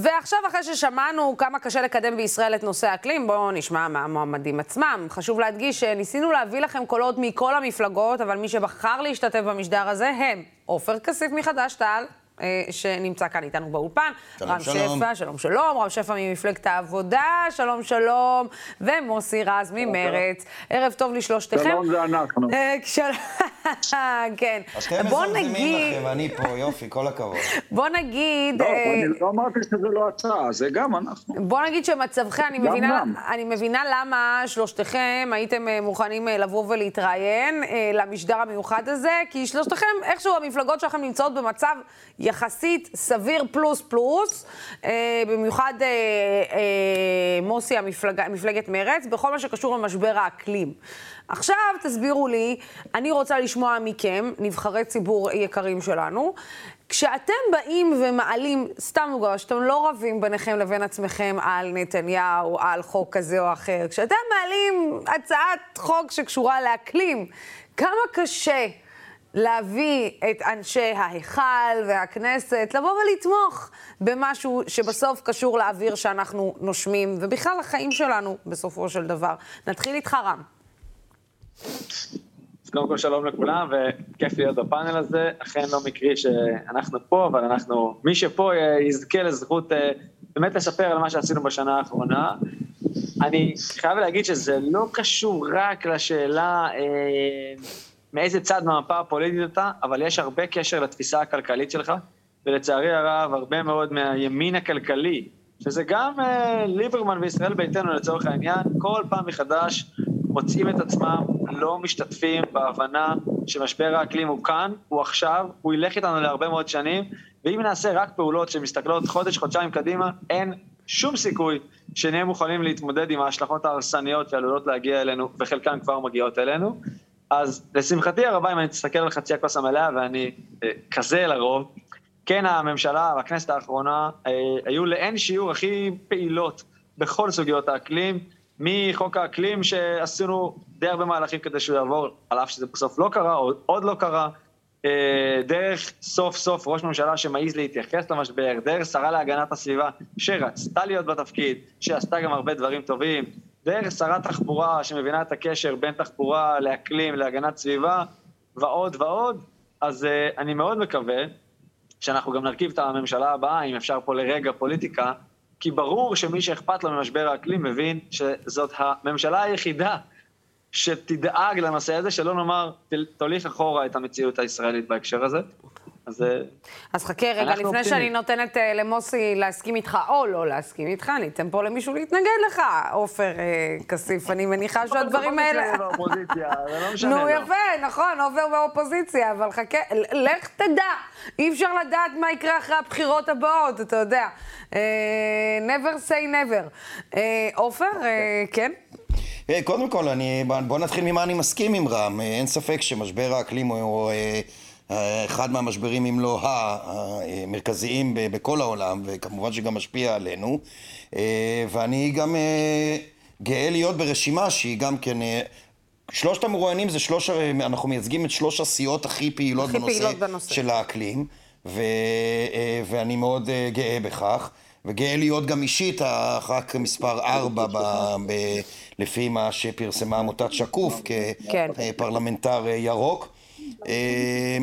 ועכשיו, אחרי ששמענו כמה קשה לקדם בישראל את נושא האקלים, בואו נשמע מהמועמדים עצמם. חשוב להדגיש שניסינו להביא לכם קולות מכל המפלגות, אבל מי שבחר להשתתף במשדר הזה הם עופר כסיף מחד"ש-תע"ל, שנמצא כאן איתנו באולפן. שלום, רם שלום. שפע, שלום שלום, רם שפע ממפלגת העבודה, שלום שלום, ומוסי רז ממרץ. ערב טוב לשלושתכם. שלום זה אנחנו. אה, כשל- כן. בוא נגיד, לכם, ואני פה, יופי, כל הכבוד. בוא נגיד... לא, אה, אני לא אמרתי שזה לא הצעה, זה גם אנחנו. בוא נגיד שמצבכם, אני מבינה. אני מבינה למה שלושתכם הייתם אה, מוכנים אה, לבוא ולהתראיין אה, למשדר המיוחד הזה, כי שלושתכם, איכשהו המפלגות שלכם נמצאות במצב יחסית סביר פלוס פלוס, אה, במיוחד אה, אה, מוסי, המפלגה, מפלגת מרצ, בכל מה שקשור למשבר האקלים. עכשיו תסבירו לי, אני רוצה לשמוע מכם, נבחרי ציבור יקרים שלנו, כשאתם באים ומעלים, סתם דוגמא, שאתם לא רבים ביניכם לבין עצמכם על נתניהו, על חוק כזה או אחר, כשאתם מעלים הצעת חוק שקשורה לאקלים, כמה קשה להביא את אנשי ההיכל והכנסת לבוא ולתמוך במשהו שבסוף קשור לאוויר שאנחנו נושמים, ובכלל לחיים שלנו בסופו של דבר. נתחיל איתך, רם. קודם כל שלום לכולם, וכיף להיות בפאנל הזה. אכן לא מקרי שאנחנו פה, אבל אנחנו, מי שפה אה, יזכה לזכות אה, באמת לספר על מה שעשינו בשנה האחרונה. אני חייב להגיד שזה לא קשור רק לשאלה אה, מאיזה צד מהמפה הפוליטית אתה, אבל יש הרבה קשר לתפיסה הכלכלית שלך, ולצערי הרב, הרבה מאוד מהימין הכלכלי, שזה גם אה, ליברמן וישראל ביתנו לצורך העניין, כל פעם מחדש מוצאים את עצמם לא משתתפים בהבנה שמשבר האקלים הוא כאן, הוא עכשיו, הוא ילך איתנו להרבה מאוד שנים, ואם נעשה רק פעולות שמסתכלות חודש, חודשיים קדימה, אין שום סיכוי שנהיה מוכנים להתמודד עם ההשלכות ההרסניות שעלולות להגיע אלינו, וחלקן כבר מגיעות אלינו. אז לשמחתי הרבה, אם אני תסתכל על חצי הכוס המלאה, ואני אה, כזה לרוב, כן הממשלה והכנסת האחרונה אה, היו לאין שיעור הכי פעילות בכל סוגיות האקלים, מחוק האקלים שעשינו די הרבה מהלכים כדי שהוא יעבור, על אף שזה בסוף לא קרה, או עוד לא קרה, אה, דרך סוף סוף ראש ממשלה שמעז להתייחס למשבר, דרך שרה להגנת הסביבה שרצתה להיות בתפקיד, שעשתה גם הרבה דברים טובים, דרך שרת תחבורה שמבינה את הקשר בין תחבורה לאקלים, להגנת סביבה, ועוד ועוד. אז אה, אני מאוד מקווה שאנחנו גם נרכיב את הממשלה הבאה, אם אפשר פה לרגע פוליטיקה, כי ברור שמי שאכפת לו ממשבר האקלים מבין שזאת הממשלה היחידה שתדאג לנושא הזה, שלא נאמר, תוליך אחורה את המציאות הישראלית בהקשר הזה. אז אז חכה רגע, לפני שאני אופטימיים. נותנת אה, למוסי להסכים איתך או לא להסכים איתך, אני אתן פה למישהו להתנגד לך, עופר אה, כסיף. אני מניחה שהדברים האלה... לא. נו לו. יפה, נכון, עובר באופוזיציה, אבל חכה, לך תדע. אי אפשר לדעת מה יקרה אחרי הבחירות הבאות, אתה יודע. אה, never say never. עופר, אה, כן? קודם כל, אני, בוא נתחיל ממה אני מסכים עם רם. אין ספק שמשבר האקלים הוא אחד מהמשברים, אם לא המרכזיים בכל העולם, וכמובן שגם משפיע עלינו. אה, ואני גם אה, גאה להיות ברשימה שהיא גם כן... אה, שלושת המרואיינים זה שלוש, אנחנו מייצגים את שלוש הסיעות הכי פעילות הכי בנושא, פעילות בנושא. של האקלים, ו, ואני מאוד אה, גאה בכך, וגאה להיות גם אישית הח"כ מספר ארבע ב, ב, לפי מה שפרסמה עמותת שקוף כן. כפרלמנטר ירוק. אה,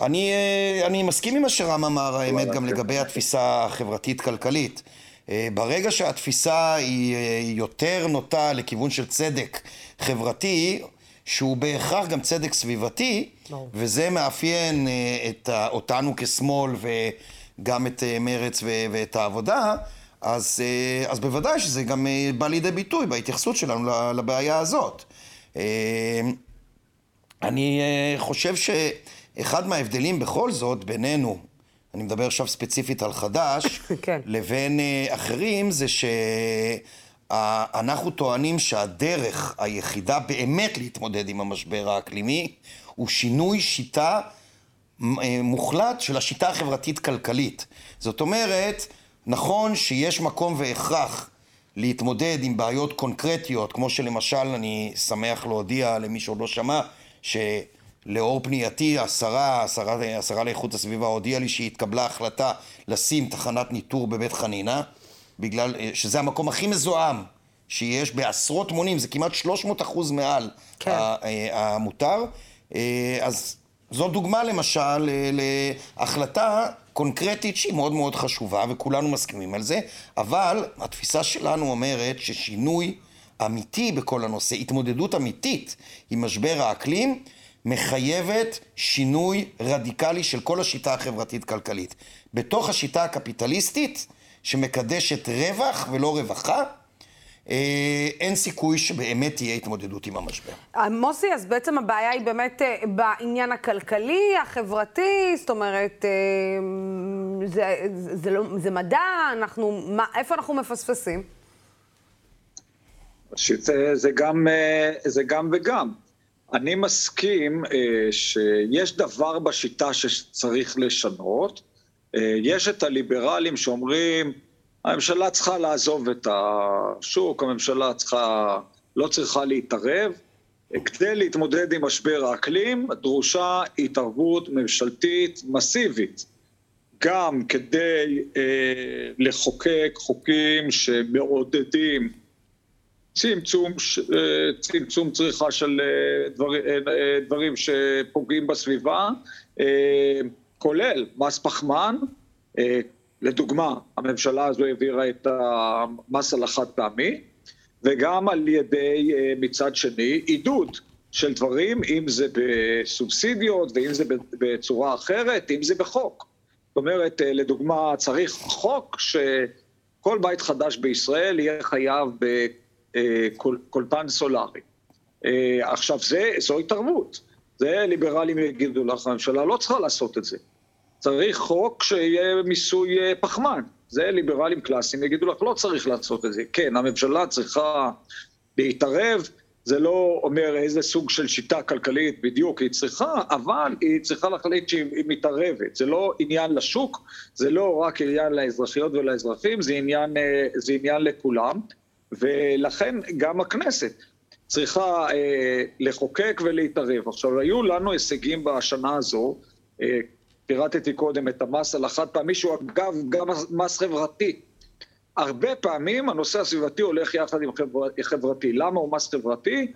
אני, אה, אני מסכים עם מה שרם אמר, האמת, גם לגבי התפיסה החברתית-כלכלית. אה, ברגע שהתפיסה היא יותר נוטה לכיוון של צדק חברתי, שהוא בהכרח גם צדק סביבתי. וזה מאפיין את אותנו כשמאל וגם את מרץ ואת העבודה, אז, אז בוודאי שזה גם בא לידי ביטוי בהתייחסות שלנו לבעיה הזאת. אני אה, חושב שאחד מההבדלים בכל זאת בינינו, אני מדבר עכשיו ספציפית על חד"ש, כן. לבין אה, אחרים, זה שאנחנו טוענים שהדרך היחידה באמת להתמודד עם המשבר האקלימי הוא שינוי שיטה אה, מוחלט של השיטה החברתית-כלכלית. זאת אומרת, נכון שיש מקום והכרח להתמודד עם בעיות קונקרטיות, כמו שלמשל, אני שמח להודיע למי שעוד לא שמע, לאור פנייתי, השרה, השרה, השרה לאיכות הסביבה הודיעה לי שהתקבלה החלטה לשים תחנת ניטור בבית חנינה, בגלל שזה המקום הכי מזוהם שיש בעשרות מונים, זה כמעט 300 אחוז מעל כן. המותר. אז זו דוגמה למשל להחלטה קונקרטית שהיא מאוד מאוד חשובה וכולנו מסכימים על זה, אבל התפיסה שלנו אומרת ששינוי אמיתי בכל הנושא, התמודדות אמיתית עם משבר האקלים, מחייבת שינוי רדיקלי של כל השיטה החברתית-כלכלית. בתוך השיטה הקפיטליסטית, שמקדשת רווח ולא רווחה, אה, אין סיכוי שבאמת תהיה התמודדות עם המשבר. אה, מוסי, אז בעצם הבעיה היא באמת אה, בעניין הכלכלי, החברתי, זאת אומרת, זה, זה, זה, לא, זה מדע, אנחנו, מה, איפה אנחנו מפספסים? שזה, זה, גם, זה גם וגם. אני מסכים שיש דבר בשיטה שצריך לשנות. יש את הליברלים שאומרים, הממשלה צריכה לעזוב את השוק, הממשלה צריכה, לא צריכה להתערב. כדי להתמודד עם משבר האקלים דרושה התערבות ממשלתית מסיבית, גם כדי אה, לחוקק חוקים שמעודדים צמצום, אה, צמצום צריכה של אה, דבר, אה, דברים שפוגעים בסביבה, כולל מס פחמן, לדוגמה, הממשלה הזו העבירה את המס על החד פעמי, וגם על ידי, מצד שני, עידוד של דברים, אם זה בסובסידיות ואם זה בצורה אחרת, אם זה בחוק. זאת אומרת, לדוגמה, צריך חוק שכל בית חדש בישראל יהיה חייב בקולטן אה, סולארי. עכשיו, זה, זו התערבות. זה ליברלים יגידו לך, הממשלה לא צריכה לעשות את זה. צריך חוק שיהיה מיסוי אה, פחמן. זה ליברלים קלאסיים יגידו לך, לא צריך לעשות את זה. כן, הממשלה צריכה להתערב, זה לא אומר איזה סוג של שיטה כלכלית בדיוק היא צריכה, אבל היא צריכה להחליט שהיא מתערבת. זה לא עניין לשוק, זה לא רק עניין לאזרחיות ולאזרחים, זה עניין, אה, זה עניין לכולם, ולכן גם הכנסת צריכה אה, לחוקק ולהתערב. עכשיו, היו לנו הישגים בשנה הזו, אה, פירטתי קודם את המס על החד פעמי, שהוא אגב גם מס חברתי. הרבה פעמים הנושא הסביבתי הולך יחד עם חבר... חברתי. למה הוא מס חברתי?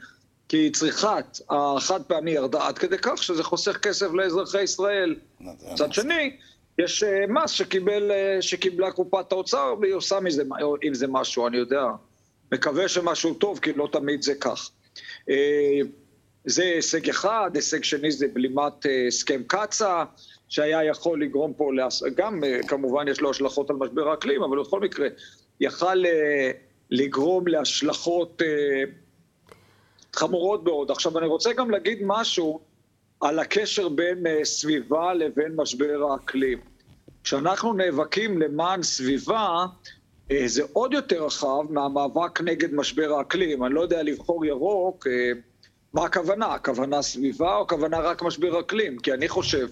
כי צריכת החד פעמי ירדה עד כדי כך שזה חוסך כסף לאזרחי ישראל. מצד שני, יש אה, מס שקיבל, אה, שקיבלה קופת האוצר והיא עושה מזה, עם זה משהו, אני יודע. מקווה שמשהו טוב, כי לא תמיד זה כך. אה, זה הישג אחד, הישג שני זה בלימת הסכם קצ"א. שהיה יכול לגרום פה, להס... גם אה, כמובן יש לו השלכות על משבר האקלים, אבל בכל מקרה, יכל אה, לגרום להשלכות אה, חמורות מאוד. עכשיו, אני רוצה גם להגיד משהו על הקשר בין סביבה לבין משבר האקלים. כשאנחנו נאבקים למען סביבה, זה עוד יותר רחב מהמאבק נגד משבר האקלים. אני לא יודע לבחור ירוק, מה הכוונה? הכוונה סביבה או הכוונה רק משבר אקלים? כי אני חושב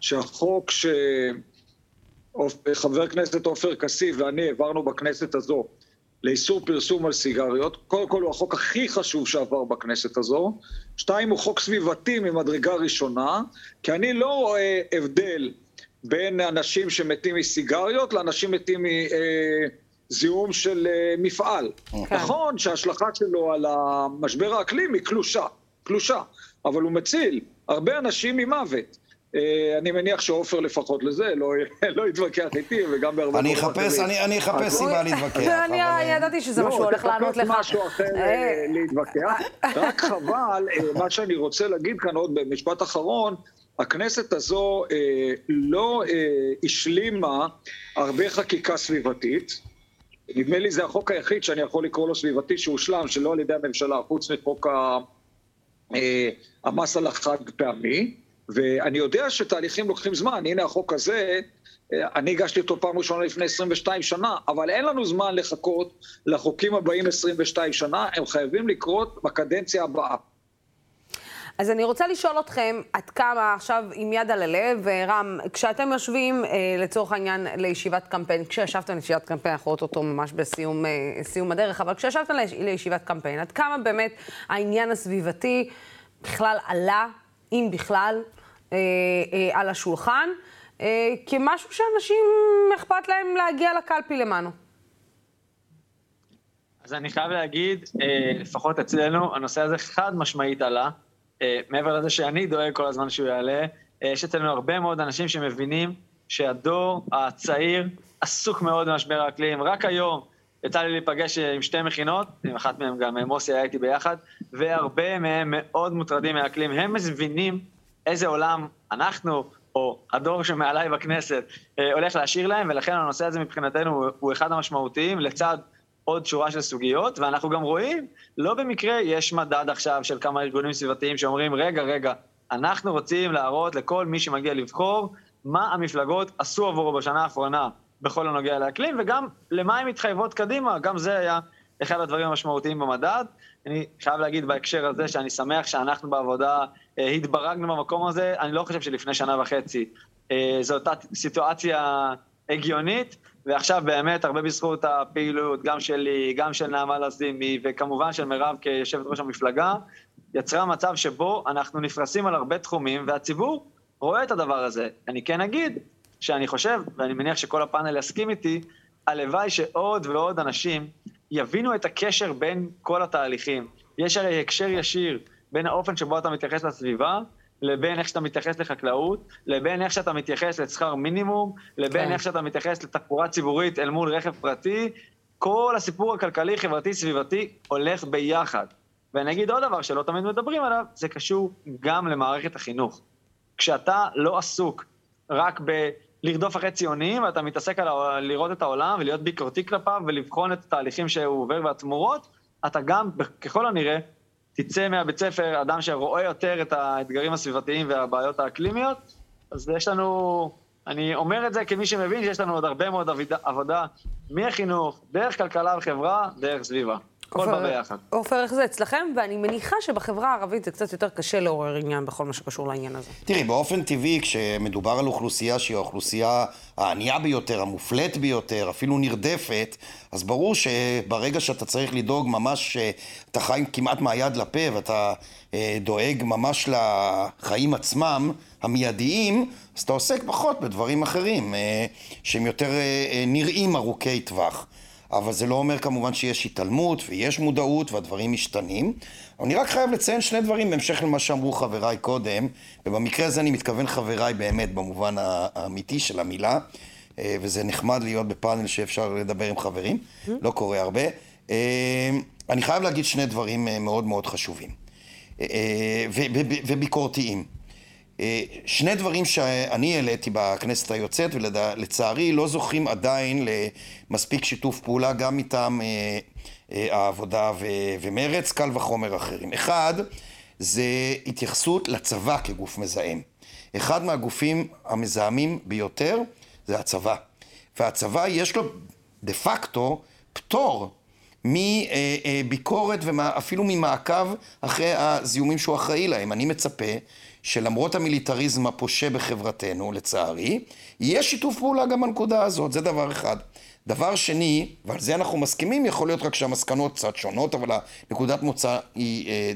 שהחוק שחבר הכנסת עופר כסיף ואני העברנו בכנסת הזו לאיסור פרסום על סיגריות, קודם כל הוא החוק הכי חשוב שעבר בכנסת הזו, שתיים הוא חוק סביבתי ממדרגה ראשונה, כי אני לא רואה הבדל בין אנשים שמתים מסיגריות לאנשים מתים מזיהום של אה, מפעל. כן. נכון שההשלכה שלו על המשבר האקלים היא קלושה, קלושה, אבל הוא מציל הרבה אנשים ממוות. אה, אני מניח שעופר לפחות לזה, לא, לא יתווכח איתי, וגם בהרבה... אני אחפש, אני, אני אחפש סיבה להתווכח. אני אה, ידעתי שזה מה שהוא הולך לענות לך. לא, תחפש משהו אחר אה, להתווכח. רק חבל, מה שאני רוצה להגיד כאן עוד במשפט אחרון, הכנסת הזו לא השלימה הרבה חקיקה סביבתית. נדמה לי זה החוק היחיד שאני יכול לקרוא לו סביבתי שהושלם, שלא על ידי הממשלה, חוץ מחוק המס על החד פעמי. ואני יודע שתהליכים לוקחים זמן, הנה החוק הזה, אני הגשתי אותו פעם ראשונה לפני 22 שנה, אבל אין לנו זמן לחכות לחוקים הבאים 22 שנה, הם חייבים לקרות בקדנציה הבאה. אז אני רוצה לשאול אתכם, עד כמה עכשיו עם יד על הלב, רם, כשאתם יושבים אה, לצורך העניין לישיבת קמפיין, כשישבתם לישיבת קמפיין, אנחנו רואות אותו ממש בסיום אה, הדרך, אבל כשישבתם לישיבת קמפיין, עד כמה באמת העניין הסביבתי בכלל עלה אם בכלל, אה, אה, על השולחן, אה, כמשהו שאנשים אכפת להם להגיע לקלפי למענו. אז אני חייב להגיד, אה, לפחות אצלנו, הנושא הזה חד משמעית עלה. אה, מעבר לזה שאני דואג כל הזמן שהוא יעלה, אה, יש אצלנו הרבה מאוד אנשים שמבינים שהדור הצעיר עסוק מאוד במשבר האקלים. רק היום יצא לי להיפגש עם שתי מכינות, עם אחת מהן גם מוסי היה איתי ביחד, והרבה מהם מאוד מוטרדים מהאקלים. הם מבינים איזה עולם אנחנו, או הדור שמעליי בכנסת, הולך להשאיר להם, ולכן הנושא הזה מבחינתנו הוא אחד המשמעותיים, לצד... עוד שורה של סוגיות, ואנחנו גם רואים, לא במקרה יש מדד עכשיו של כמה ארגונים סביבתיים שאומרים, רגע, רגע, אנחנו רוצים להראות לכל מי שמגיע לבחור, מה המפלגות עשו עבורו בשנה האחרונה בכל הנוגע לאקלים, וגם למה הן מתחייבות קדימה, גם זה היה אחד הדברים המשמעותיים במדד. אני חייב להגיד בהקשר הזה שאני שמח שאנחנו בעבודה אה, התברגנו במקום הזה, אני לא חושב שלפני שנה וחצי אה, זו אותה סיטואציה הגיונית, ועכשיו באמת, הרבה בזכות הפעילות, גם שלי, גם של נעמה לזימי, וכמובן של מירב כיושבת ראש המפלגה, יצרה מצב שבו אנחנו נפרסים על הרבה תחומים, והציבור רואה את הדבר הזה. אני כן אגיד שאני חושב, ואני מניח שכל הפאנל יסכים איתי, הלוואי שעוד ועוד אנשים יבינו את הקשר בין כל התהליכים. יש הרי הקשר ישיר בין האופן שבו אתה מתייחס לסביבה, לבין איך שאתה מתייחס לחקלאות, לבין איך שאתה מתייחס לשכר מינימום, לבין כן. איך שאתה מתייחס לתחבורה ציבורית אל מול רכב פרטי. כל הסיפור הכלכלי, חברתי, סביבתי, הולך ביחד. ואני אגיד עוד דבר שלא תמיד מדברים עליו, זה קשור גם למערכת החינוך. כשאתה לא עסוק רק ב... לרדוף אחרי ציונים, ואתה מתעסק על לראות את העולם ולהיות ביקורתי כלפיו ולבחון את התהליכים שהוא עובר והתמורות, אתה גם, ככל הנראה, תצא מהבית ספר אדם שרואה יותר את האתגרים הסביבתיים והבעיות האקלימיות, אז יש לנו, אני אומר את זה כמי שמבין שיש לנו עוד הרבה מאוד עבודה מהחינוך, דרך כלכלה וחברה, דרך סביבה. הכל בא ביחד. עופר, איך זה אצלכם? ואני מניחה שבחברה הערבית זה קצת יותר קשה לעורר עניין בכל מה שקשור לעניין הזה. תראי, באופן טבעי, כשמדובר על אוכלוסייה שהיא האוכלוסייה הענייה ביותר, המופלית ביותר, אפילו נרדפת, אז ברור שברגע שאתה צריך לדאוג ממש, אתה חי כמעט מהיד לפה ואתה אה, דואג ממש לחיים עצמם, המיידיים, אז אתה עוסק פחות בדברים אחרים, אה, שהם יותר אה, נראים ארוכי טווח. אבל זה לא אומר כמובן שיש התעלמות ויש מודעות והדברים משתנים. אני רק חייב לציין שני דברים בהמשך למה שאמרו חבריי קודם, ובמקרה הזה אני מתכוון חבריי באמת במובן האמיתי של המילה, אה, וזה נחמד להיות בפאנל שאפשר לדבר עם חברים, לא קורה הרבה. אה, אני חייב להגיד שני דברים אה, מאוד מאוד חשובים וביקורתיים. אה, שני דברים שאני העליתי בכנסת היוצאת ולצערי לא זוכים עדיין למספיק שיתוף פעולה גם מטעם אה, אה, העבודה ומרץ, קל וחומר אחרים. אחד, זה התייחסות לצבא כגוף מזהם. אחד מהגופים המזהמים ביותר זה הצבא. והצבא יש לו דה פקטו פטור מביקורת ואפילו ממעקב אחרי הזיהומים שהוא אחראי להם. אני מצפה שלמרות המיליטריזם הפושה בחברתנו, לצערי, יש שיתוף פעולה גם בנקודה הזאת, זה דבר אחד. דבר שני, ועל זה אנחנו מסכימים, יכול להיות רק שהמסקנות קצת שונות, אבל הנקודת מוצא היא אה,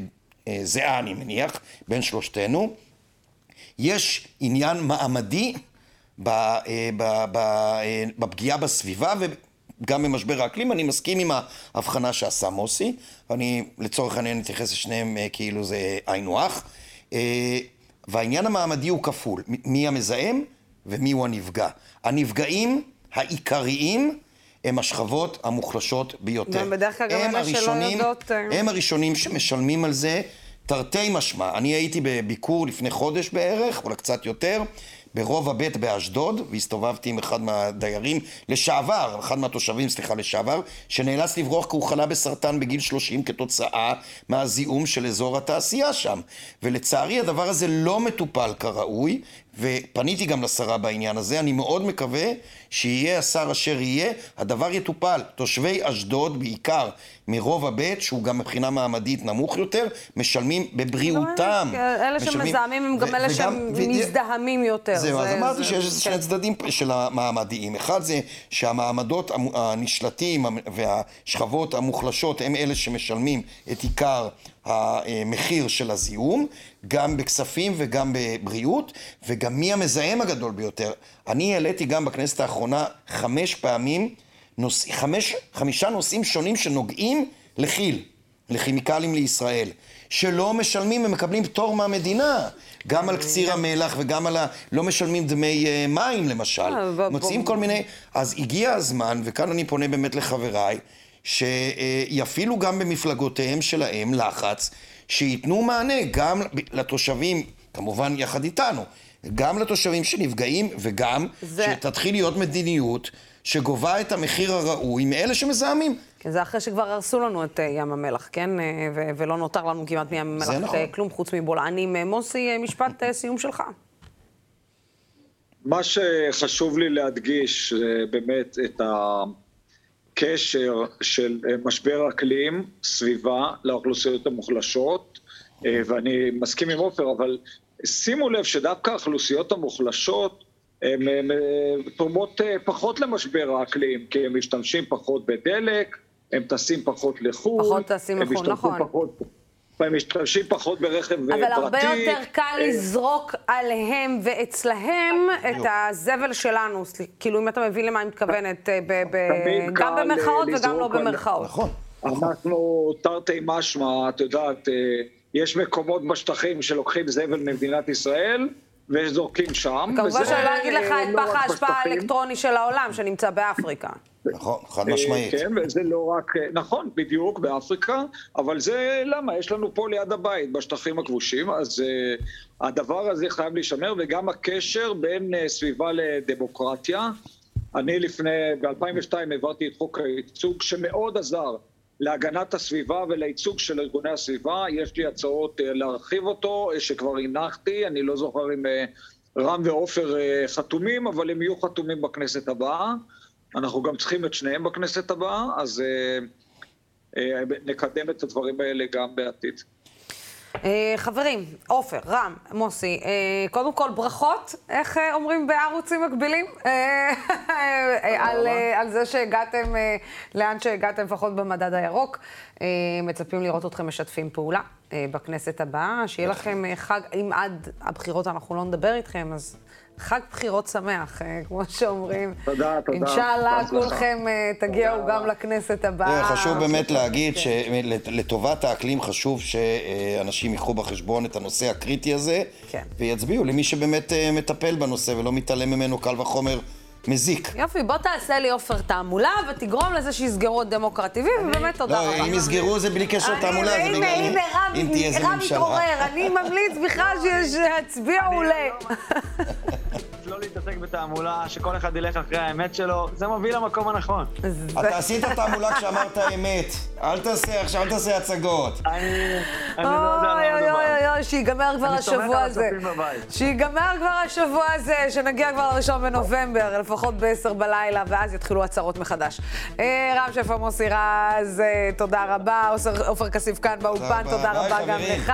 אה, זהה, אני מניח, בין שלושתנו. יש עניין מעמדי אה, אה, בפגיעה בסביבה וגם במשבר האקלים. אני מסכים עם ההבחנה שעשה מוסי, ואני לצורך העניין אתייחס לשניהם אה, כאילו זה היינו הך. והעניין המעמדי הוא כפול, מי המזהם ומי הוא הנפגע. הנפגעים העיקריים הם השכבות המוחלשות ביותר. גם בדרך כלל גם אלה שלא יודעות... אה, הם הראשונים שמשלמים על זה תרתי משמע. אני הייתי בביקור לפני חודש בערך, אולי קצת יותר, ברובע ב' באשדוד, והסתובבתי עם אחד מהדיירים לשעבר, אחד מהתושבים, סליחה, לשעבר, שנאלץ לברוח כי הוא חלה בסרטן בגיל 30 כתוצאה מהזיהום של אזור התעשייה שם. ולצערי הדבר הזה לא מטופל כראוי, ופניתי גם לשרה בעניין הזה, אני מאוד מקווה שיהיה השר אשר יהיה, הדבר יטופל. תושבי אשדוד בעיקר מרובע ב', שהוא גם מבחינה מעמדית נמוך יותר, משלמים בבריאותם. אלה שמזהמים הם גם אלה שמזדהמים יותר. זהו, אז אמרתי שיש איזה כן. שני צדדים של המעמדיים. אחד זה שהמעמדות המ- הנשלטים והשכבות המוחלשות הם אלה שמשלמים את עיקר המחיר של הזיהום, גם בכספים וגם בבריאות, וגם מי המזהם הגדול ביותר. אני העליתי גם בכנסת האחרונה חמש פעמים, נוש... חמש, חמישה נושאים שונים שנוגעים לכי"ל, לכימיקלים לישראל. שלא משלמים ומקבלים פטור מהמדינה, גם על קציר המלח וגם על ה... לא משלמים דמי אה, מים למשל. אה, מוצאים ב- כל מיני... אז הגיע הזמן, וכאן אני פונה באמת לחבריי, שיפעילו גם במפלגותיהם שלהם לחץ, שייתנו מענה גם לתושבים, כמובן יחד איתנו, גם לתושבים שנפגעים וגם זה- שתתחיל להיות מדיניות שגובה את המחיר הראוי מאלה שמזהמים. כן, זה אחרי שכבר הרסו לנו את אה, ים המלח, כן? אה, ו- ולא נותר לנו כמעט מים המלח נכון. אה, כלום חוץ מבולענים. מוסי, משפט סיום שלך. מה שחשוב לי להדגיש זה באמת את הקשר של אה, משבר אקלים, סביבה, לאוכלוסיות המוחלשות, אה, ואני מסכים עם עופר, אבל שימו לב שדווקא האוכלוסיות המוחלשות הן אה, תורמות פחות למשבר האקלים, כי הם משתמשים פחות בדלק, הם טסים פחות לחו"ל, פחות טסים לחו"ל, נכון. פחות- הם משתמשים פחות ברכב אה, פרטי. אבל הרבה יותר קל אה, לזרוק עליהם ואצלהם את הזבל שלנו. כאילו, אם אתה מבין למה אני מתכוונת, אה, גם במרכאות וגם לא במרכאות. נכון. אנחנו תרתי משמע, את יודעת, יש מקומות בשטחים שלוקחים זבל ממדינת ישראל וזורקים שם. כמובן שאני לא אגיד לך את לא פח האשפה. האלקטרוני של העולם שנמצא באפריקה. נכון, חד אה, משמעית. כן, וזה לא רק, אה, נכון, בדיוק, באפריקה, אבל זה למה? יש לנו פה ליד הבית, בשטחים הכבושים, אז uh, הדבר הזה חייב להישמר, וגם הקשר בין uh, סביבה לדמוקרטיה. אני לפני, ב-2002 העברתי את חוק הייצוג, שמאוד עזר להגנת הסביבה ולייצוג של ארגוני הסביבה. יש לי הצעות uh, להרחיב אותו, uh, שכבר הנחתי, אני לא זוכר אם uh, רם ועופר uh, חתומים, אבל הם יהיו חתומים בכנסת הבאה. אנחנו גם צריכים את שניהם בכנסת הבאה, אז אה, אה, נקדם את הדברים האלה גם בעתיד. אה, חברים, עופר, רם, מוסי, אה, קודם כל ברכות, איך אה, אומרים בערוצים מקבילים? על, על זה שהגעתם לאן שהגעתם, לפחות במדד הירוק. מצפים לראות אתכם משתפים פעולה בכנסת הבאה. שיהיה לכם אה, חג, אם עד הבחירות אנחנו לא נדבר איתכם, אז חג בחירות שמח, אה, כמו שאומרים. תודה, תודה. אינשאללה. כולכם אה, תגיעו גם לכנסת הבאה. חשוב באמת להגיד כן. שלטובת האקלים חשוב שאנשים ייקחו בחשבון את הנושא הקריטי הזה כן. ויצביעו למי שבאמת אה, מטפל בנושא ולא מתעלם ממנו קל וחומר מזיק. יופי, בוא תעשה לי עופר תעמולה ותגרום לזה שיסגרו את דמוקרט TV, ובאמת תודה לא, רבה. אם יסגרו זה בלי קשר תעמולה, זה הנה, בגלל הנה, רם, אם תהיה איזה רם ממשלה. מתעורר, אני ממליץ בכלל שיצביעו ל... לא להתעסק בתעמולה, שכל אחד ילך אחרי האמת שלו, זה מוביל למקום הנכון. אתה עשית תעמולה כשאמרת אמת. אל תעשה עכשיו, אל תעשה הצגות. אני אני לא יודע אוי על מה אוי מדובר. אוי אוי, שיגמר כבר השבוע הזה. שיגמר כבר השבוע הזה, שנגיע כבר לראשון בנובמבר, לפחות ב-10 בלילה, ואז יתחילו הצהרות מחדש. אה, רם שפע מוסי רז, אה, תודה רבה. עופר- כסיף כאן באולפן. תודה רבה גם. לך.